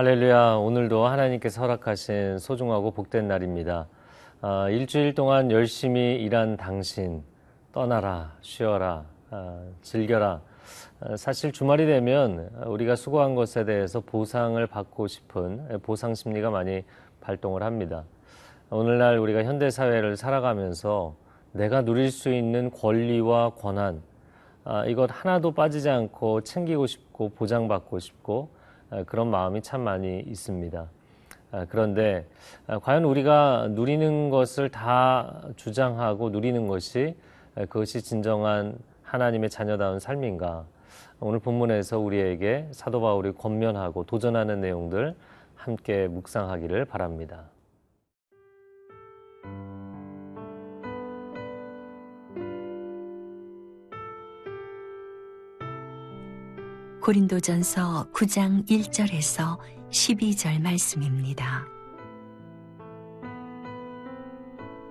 할렐루야. 오늘도 하나님께서 허락하신 소중하고 복된 날입니다. 아, 일주일 동안 열심히 일한 당신, 떠나라, 쉬어라, 아, 즐겨라. 아, 사실 주말이 되면 우리가 수고한 것에 대해서 보상을 받고 싶은 보상 심리가 많이 발동을 합니다. 오늘날 우리가 현대사회를 살아가면서 내가 누릴 수 있는 권리와 권한, 아, 이것 하나도 빠지지 않고 챙기고 싶고 보장받고 싶고 아, 그런 마음이 참 많이 있습니다. 아, 그런데 아, 과연 우리가 누리는 것을 다 주장하고 누리는 것이 그것이 진정한 하나님의 자녀다운 삶인가? 오늘 본문에서 우리에게 사도 바울이 권면하고 도전하는 내용들 함께 묵상하기를 바랍니다. 고린도전서 9장 1절에서 12절 말씀입니다.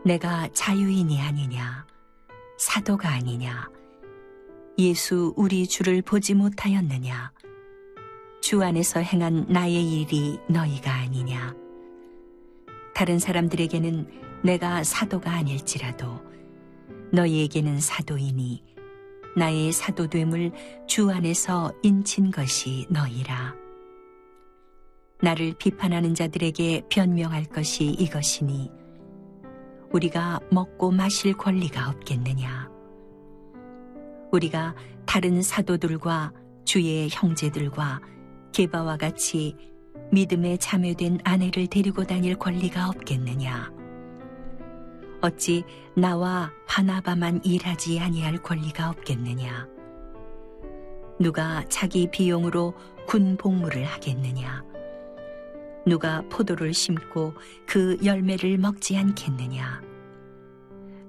내가 자유인이 아니냐, 사도가 아니냐, 예수 우리 주를 보지 못하였느냐, 주 안에서 행한 나의 일이 너희가 아니냐. 다른 사람들에게는 내가 사도가 아닐지라도 너희에게는 사도이니 나의 사도됨을 주 안에서 인친 것이 너희라. 나를 비판하는 자들에게 변명할 것이 이것이니 우리가 먹고 마실 권리가 없겠느냐. 우리가 다른 사도들과 주의 형제들과 게바와 같이 믿음에 참여된 아내를 데리고 다닐 권리가 없겠느냐. 어찌 나와 바나바만 일하지 아니할 권리가 없겠느냐? 누가 자기 비용으로 군 복무를 하겠느냐? 누가 포도를 심고 그 열매를 먹지 않겠느냐?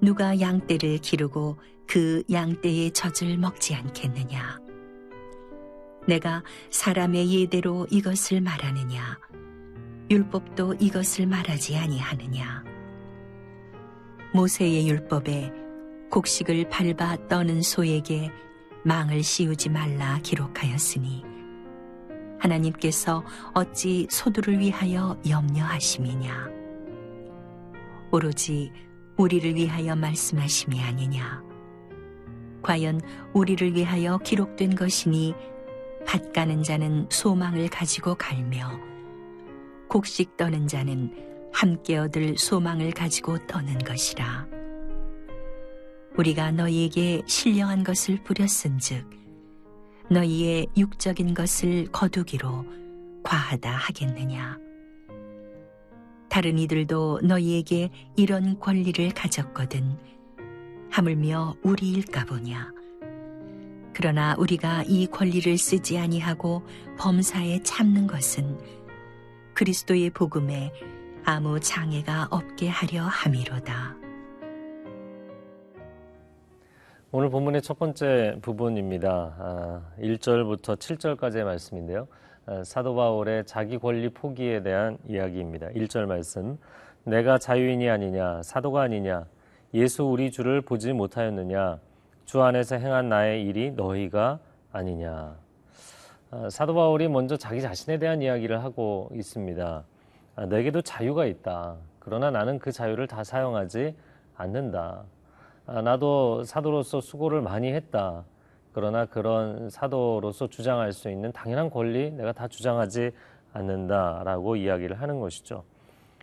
누가 양떼를 기르고 그 양떼의 젖을 먹지 않겠느냐? 내가 사람의 예대로 이것을 말하느냐? 율법도 이것을 말하지 아니하느냐? 모세의 율법에 곡식을 밟아 떠는 소에게 망을 씌우지 말라 기록하였으니 하나님께서 어찌 소들을 위하여 염려하심이냐? 오로지 우리를 위하여 말씀하심이 아니냐? 과연 우리를 위하여 기록된 것이니 밭 가는 자는 소망을 가지고 갈며 곡식 떠는 자는 함께 얻을 소망을 가지고 떠는 것이라. 우리가 너희에게 신령한 것을 부렸은즉 너희의 육적인 것을 거두기로 과하다 하겠느냐. 다른 이들도 너희에게 이런 권리를 가졌거든 하물며 우리일까 보냐. 그러나 우리가 이 권리를 쓰지 아니하고 범사에 참는 것은 그리스도의 복음에 아무 장애가 없게 하려 함이로다. 오늘 본문의 첫 번째 부분입니다. 아, 1절부터 7절까지의 말씀인데요. 아, 사도 바울의 자기 권리 포기에 대한 이야기입니다. 1절 말씀. 내가 자유인이 아니냐, 사도가 아니냐, 예수 우리 주를 보지 못하였느냐, 주 안에서 행한 나의 일이 너희가 아니냐. 아, 사도 바울이 먼저 자기 자신에 대한 이야기를 하고 있습니다. 아, 내게도 자유가 있다. 그러나 나는 그 자유를 다 사용하지 않는다. 아, 나도 사도로서 수고를 많이 했다. 그러나 그런 사도로서 주장할 수 있는 당연한 권리 내가 다 주장하지 않는다라고 이야기를 하는 것이죠.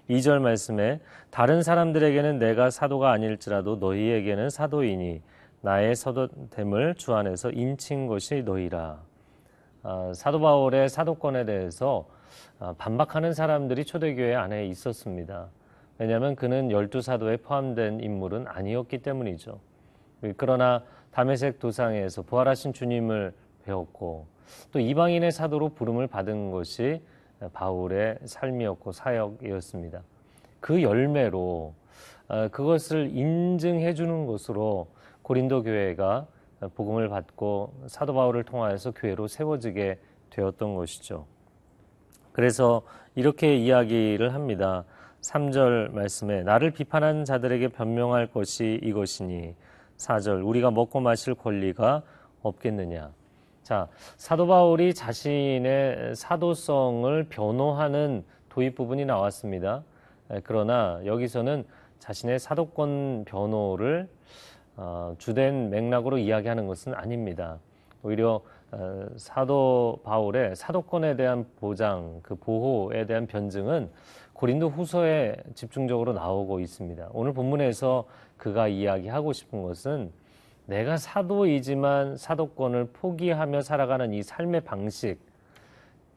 2절 말씀에 다른 사람들에게는 내가 사도가 아닐지라도 너희에게는 사도이니 나의 사도됨을 주 안에서 인친 것이 너희라. 아, 사도 바울의 사도권에 대해서 아, 반박하는 사람들이 초대교회 안에 있었습니다. 왜냐하면 그는 열두 사도에 포함된 인물은 아니었기 때문이죠. 그러나 담에색 도상에서 부활하신 주님을 배웠고 또 이방인의 사도로 부름을 받은 것이 바울의 삶이었고 사역이었습니다. 그 열매로 아, 그것을 인증해 주는 것으로 고린도 교회가 복음을 받고 사도 바울을 통하여서 교회로 세워지게 되었던 것이죠. 그래서 이렇게 이야기를 합니다. 3절 말씀에 나를 비판한 자들에게 변명할 것이 이것이니 4절 우리가 먹고 마실 권리가 없겠느냐. 자, 사도 바울이 자신의 사도성을 변호하는 도입 부분이 나왔습니다. 에, 그러나 여기서는 자신의 사도권 변호를 어, 주된 맥락으로 이야기하는 것은 아닙니다. 오히려 어, 사도 바울의 사도권에 대한 보장, 그 보호에 대한 변증은 고린도 후서에 집중적으로 나오고 있습니다. 오늘 본문에서 그가 이야기하고 싶은 것은 내가 사도이지만 사도권을 포기하며 살아가는 이 삶의 방식,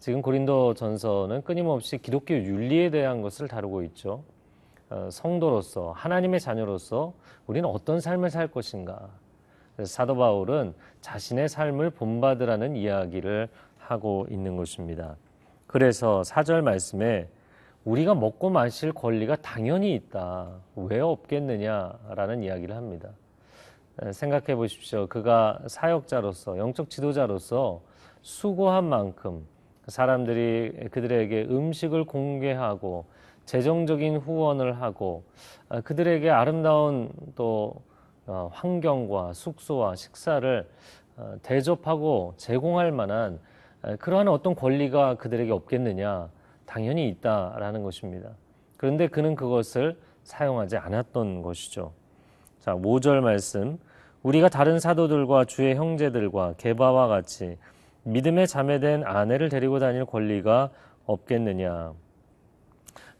지금 고린도 전서는 끊임없이 기독교 윤리에 대한 것을 다루고 있죠. 어, 성도로서, 하나님의 자녀로서 우리는 어떤 삶을 살 것인가. 사도 바울은 자신의 삶을 본받으라는 이야기를 하고 있는 것입니다. 그래서 사절 말씀에 우리가 먹고 마실 권리가 당연히 있다. 왜 없겠느냐라는 이야기를 합니다. 생각해 보십시오. 그가 사역자로서, 영적 지도자로서 수고한 만큼 사람들이 그들에게 음식을 공개하고 재정적인 후원을 하고 그들에게 아름다운 또 어, 환경과 숙소와 식사를 어, 대접하고 제공할 만한 그러한 어떤 권리가 그들에게 없겠느냐? 당연히 있다라는 것입니다. 그런데 그는 그것을 사용하지 않았던 것이죠. 자, 5절 말씀. 우리가 다른 사도들과 주의 형제들과 개바와 같이 믿음에 자매된 아내를 데리고 다닐 권리가 없겠느냐.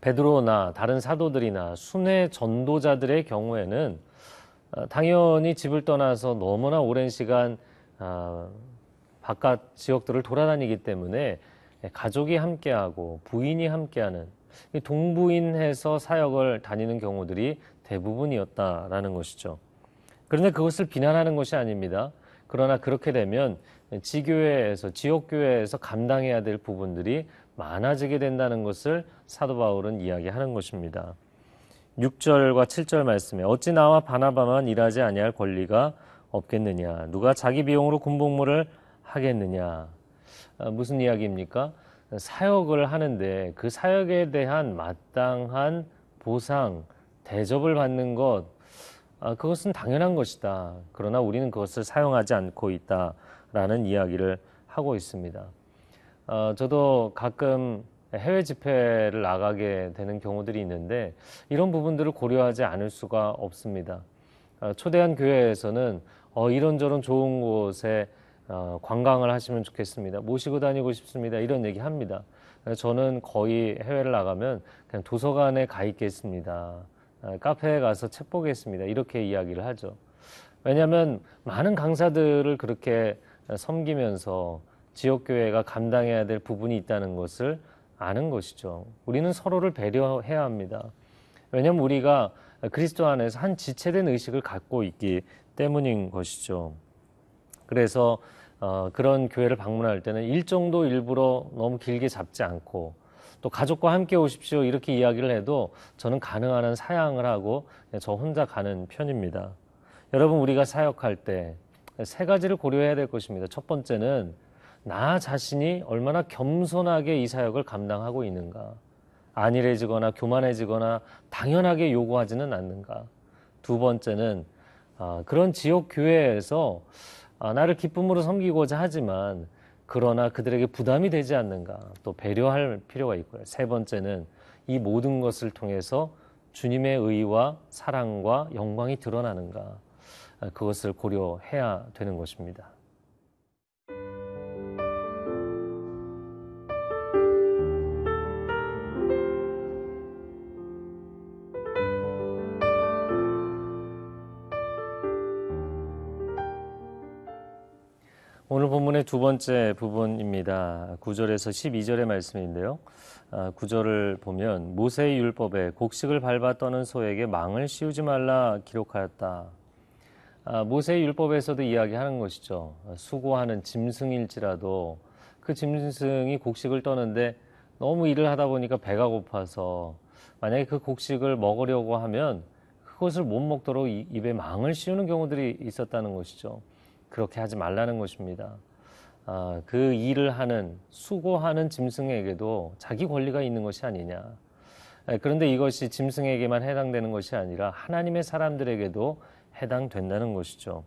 베드로나 다른 사도들이나 순회 전도자들의 경우에는 어, 당연히 집을 떠나서 너무나 오랜 시간 아, 바깥 지역들을 돌아다니기 때문에 가족이 함께하고 부인이 함께하는 동부인해서 사역을 다니는 경우들이 대부분이었다라는 것이죠. 그런데 그것을 비난하는 것이 아닙니다. 그러나 그렇게 되면 지교회에서 지역교회에서 감당해야 될 부분들이 많아지게 된다는 것을 사도 바울은 이야기하는 것입니다. 6절과 7절 말씀에 어찌 나와 바나바만 일하지 아니할 권리가 없겠느냐 누가 자기 비용으로 군복무를 하겠느냐 아, 무슨 이야기입니까? 사역을 하는데 그 사역에 대한 마땅한 보상 대접을 받는 것 아, 그것은 당연한 것이다. 그러나 우리는 그것을 사용하지 않고 있다라는 이야기를 하고 있습니다. 어, 저도 가끔 해외 집회를 나가게 되는 경우들이 있는데 이런 부분들을 고려하지 않을 수가 없습니다. 어, 초대한 교회에서는 어, 이런저런 좋은 곳에 어, 관광을 하시면 좋겠습니다. 모시고 다니고 싶습니다. 이런 얘기 합니다. 저는 거의 해외를 나가면 그냥 도서관에 가 있겠습니다. 어, 카페에 가서 책 보겠습니다. 이렇게 이야기를 하죠. 왜냐하면 많은 강사들을 그렇게 섬기면서 지역교회가 감당해야 될 부분이 있다는 것을 아는 것이죠. 우리는 서로를 배려해야 합니다. 왜냐하면 우리가 그리스도 안에서 한 지체된 의식을 갖고 있기 때문인 것이죠. 그래서 어, 그런 교회를 방문할 때는 일정도 일부러 너무 길게 잡지 않고 또 가족과 함께 오십시오 이렇게 이야기를 해도 저는 가능한 한 사양을 하고 저 혼자 가는 편입니다. 여러분 우리가 사역할 때 세 가지를 고려해야 될 것입니다. 첫 번째는 나 자신이 얼마나 겸손하게 이 사역을 감당하고 있는가. 안일해지거나 교만해지거나 당연하게 요구하지는 않는가. 두 번째는 아, 그런 지역 교회에서 아, 나를 기쁨으로 섬기고자 하지만 그러나 그들에게 부담이 되지 않는가. 또 배려할 필요가 있고요. 세 번째는 이 모든 것을 통해서 주님의 의와 사랑과 영광이 드러나는가. 아, 그것을 고려해야 되는 것입니다. 두 번째 부분입니다. 9절에서 12절의 말씀인데요. 9절을 아, 보면 모세의 율법에 곡식을 밟아 떠는 소에게 망을 씌우지 말라 기록하였다. 아, 모세의 율법에서도 이야기하는 것이죠. 수고하는 짐승일지라도 그 짐승이 곡식을 떠는데 너무 일을 하다 보니까 배가 고파서 만약에 그 곡식을 먹으려고 하면 그것을 못 먹도록 입에 망을 씌우는 경우들이 있었다는 것이죠. 그렇게 하지 말라는 것입니다. 아, 그 일을 하는 수고하는 짐승에게도 자기 권리가 있는 것이 아니냐. 그런데 이것이 짐승에게만 해당되는 것이 아니라 하나님의 사람들에게도 해당된다는 것이죠.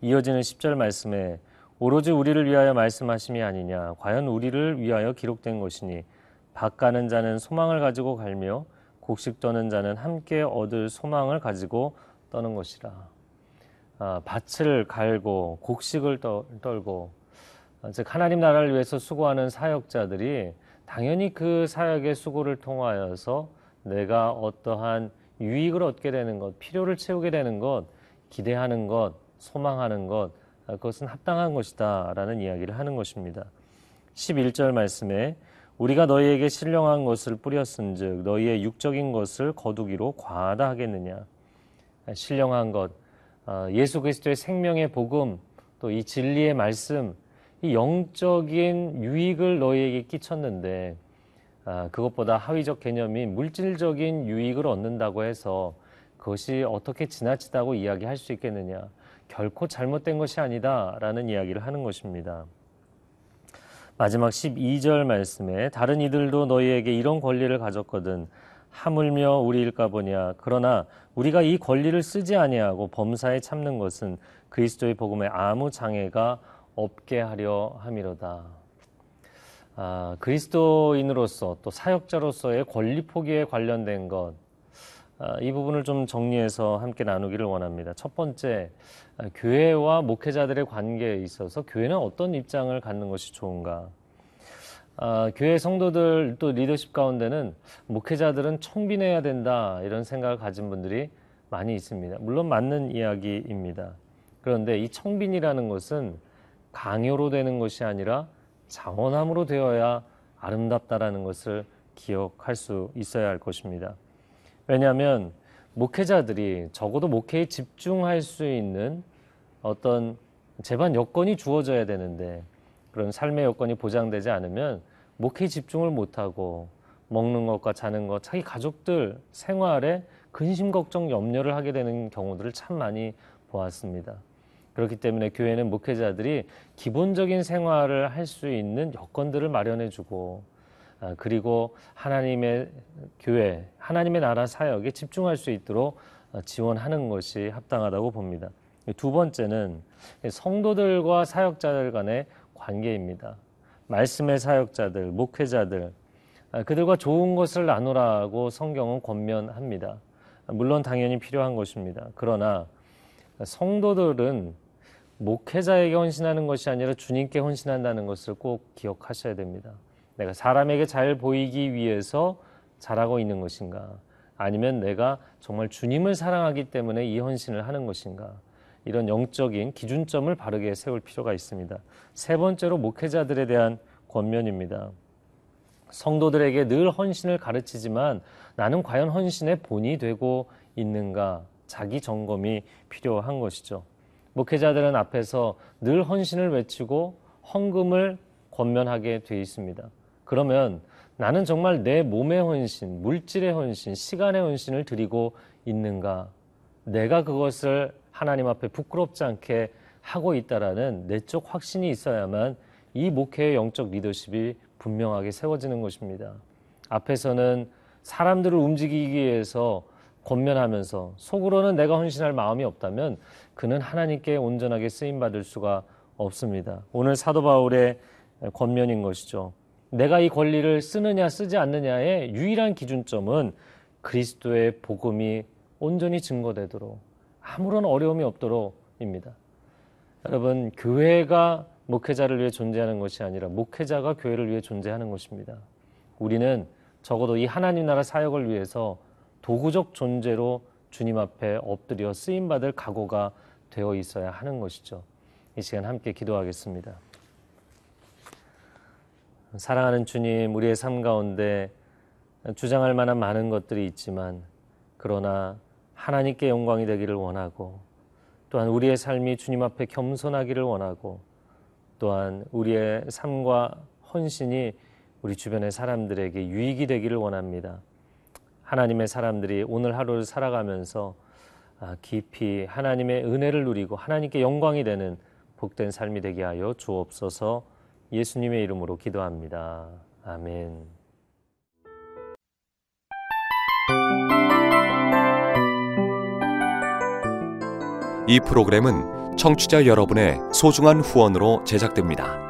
이어지는 10절 말씀에 오로지 우리를 위하여 말씀하심이 아니냐 과연 우리를 위하여 기록된 것이니 밭 가는 자는 소망을 가지고 갈며 곡식 떠는 자는 함께 얻을 소망을 가지고 떠는 것이라 아, 밭을 갈고 곡식을 떠, 떨고 아, 즉 하나님 나라를 위해서 수고하는 사역자들이 당연히 그 사역의 수고를 통하여서 내가 어떠한 유익을 얻게 되는 것, 필요를 채우게 되는 것, 기대하는 것, 소망하는 것, 아, 그것은 합당한 것이다. 라는 이야기를 하는 것입니다. 11절 말씀에 우리가 너희에게 신령한 것을 뿌렸은 즉 너희의 육적인 것을 거두기로 과하다 하겠느냐. 아, 신령한 것, 아, 예수 그리스도의 생명의 복음, 또 이 진리의 말씀, 이 영적인 유익을 너희에게 끼쳤는데 그것보다 하위적 개념인 물질적인 유익을 얻는다고 해서 그것이 어떻게 지나치다고 이야기할 수 있겠느냐. 결코 잘못된 것이 아니다 라는 이야기를 하는 것입니다. 마지막 12절 말씀에 다른 이들도 너희에게 이런 권리를 가졌거든 하물며 우리일까 보냐 그러나 우리가 이 권리를 쓰지 아니하고 범사에 참는 것은 그리스도의 복음에 아무 장애가 없게 하려 함이로다. 아, 그리스도인으로서 또 사역자로서의 권리 포기에 관련된 것, 아, 이 부분을 좀 정리해서 함께 나누기를 원합니다. 첫 번째, 아, 교회와 목회자들의 관계에 있어서 교회는 어떤 입장을 갖는 것이 좋은가? 아, 교회 성도들 또 리더십 가운데는 목회자들은 청빈해야 된다 이런 생각을 가진 분들이 많이 있습니다. 물론 맞는 이야기입니다. 그런데 이 청빈이라는 것은 강요로 되는 것이 아니라 자원함으로 되어야 아름답다라는 것을 기억할 수 있어야 할 것입니다. 왜냐하면 목회자들이 적어도 목회에 집중할 수 있는 어떤 재반 여건이 주어져야 되는데 그런 삶의 여건이 보장되지 않으면 목회 집중을 못하고 먹는 것과 자는 것, 자기 가족들 생활에 근심 걱정 염려를 하게 되는 경우들을 참 많이 보았습니다. 그렇기 때문에 교회는 목회자들이 기본적인 생활을 할 수 있는 여건들을 마련해주고 아, 그리고 하나님의 교회, 하나님의 나라 사역에 집중할 수 있도록 아, 지원하는 것이 합당하다고 봅니다. 두 번째는 성도들과 사역자들 간의 관계입니다. 말씀의 사역자들, 목회자들, 아, 그들과 좋은 것을 나누라고 성경은 권면합니다. 물론 당연히 필요한 것입니다. 그러나 성도들은 목회자에게 헌신하는 것이 아니라 주님께 헌신한다는 것을 꼭 기억하셔야 됩니다. 내가 사람에게 잘 보이기 위해서 잘하고 있는 것인가? 아니면 내가 정말 주님을 사랑하기 때문에 이 헌신을 하는 것인가? 이런 영적인 기준점을 바르게 세울 필요가 있습니다. 세 번째로 목회자들에 대한 권면입니다. 성도들에게 늘 헌신을 가르치지만 나는 과연 헌신의 본이 되고 있는가? 자기 점검이 필요한 것이죠. 목회자들은 앞에서 늘 헌신을 외치고 헌금을 권면하게 되어 있습니다. 그러면 나는 정말 내 몸의 헌신, 물질의 헌신, 시간의 헌신을 드리고 있는가? 내가 그것을 하나님 앞에 부끄럽지 않게 하고 있다라는 내적 확신이 있어야만 이 목회의 영적 리더십이 분명하게 세워지는 것입니다. 앞에서는 사람들을 움직이기 위해서 권면하면서 속으로는 내가 헌신할 마음이 없다면 그는 하나님께 온전하게 쓰임 받을 수가 없습니다. 오늘 사도 바울의 권면인 것이죠. 내가 이 권리를 쓰느냐 쓰지 않느냐의 유일한 기준점은 그리스도의 복음이 온전히 증거되도록 아무런 어려움이 없도록입니다. 여러분, 교회가 목회자를 위해 존재하는 것이 아니라 목회자가 교회를 위해 존재하는 것입니다. 우리는 적어도 이 하나님 나라 사역을 위해서 도구적 존재로 주님 앞에 엎드려 쓰임 받을 각오가 되어 있어야 하는 것이죠. 이 시간 함께 기도하겠습니다. 사랑하는 주님, 우리의 삶 가운데 주장할 만한 많은 것들이 있지만, 그러나 하나님께 영광이 되기를 원하고, 또한 우리의 삶이 주님 앞에 겸손하기를 원하고, 또한 우리의 삶과 헌신이 우리 주변의 사람들에게 유익이 되기를 원합니다. 하나님의 사람들이 오늘 하루를 살아가면서 아, 깊이 하나님의 은혜를 누리고 하나님께 영광이 되는 복된 삶이 되게 하여 주옵소서. 예수님의 이름으로 기도합니다. 아멘. 이 프로그램은 청취자 여러분의 소중한 후원으로 제작됩니다.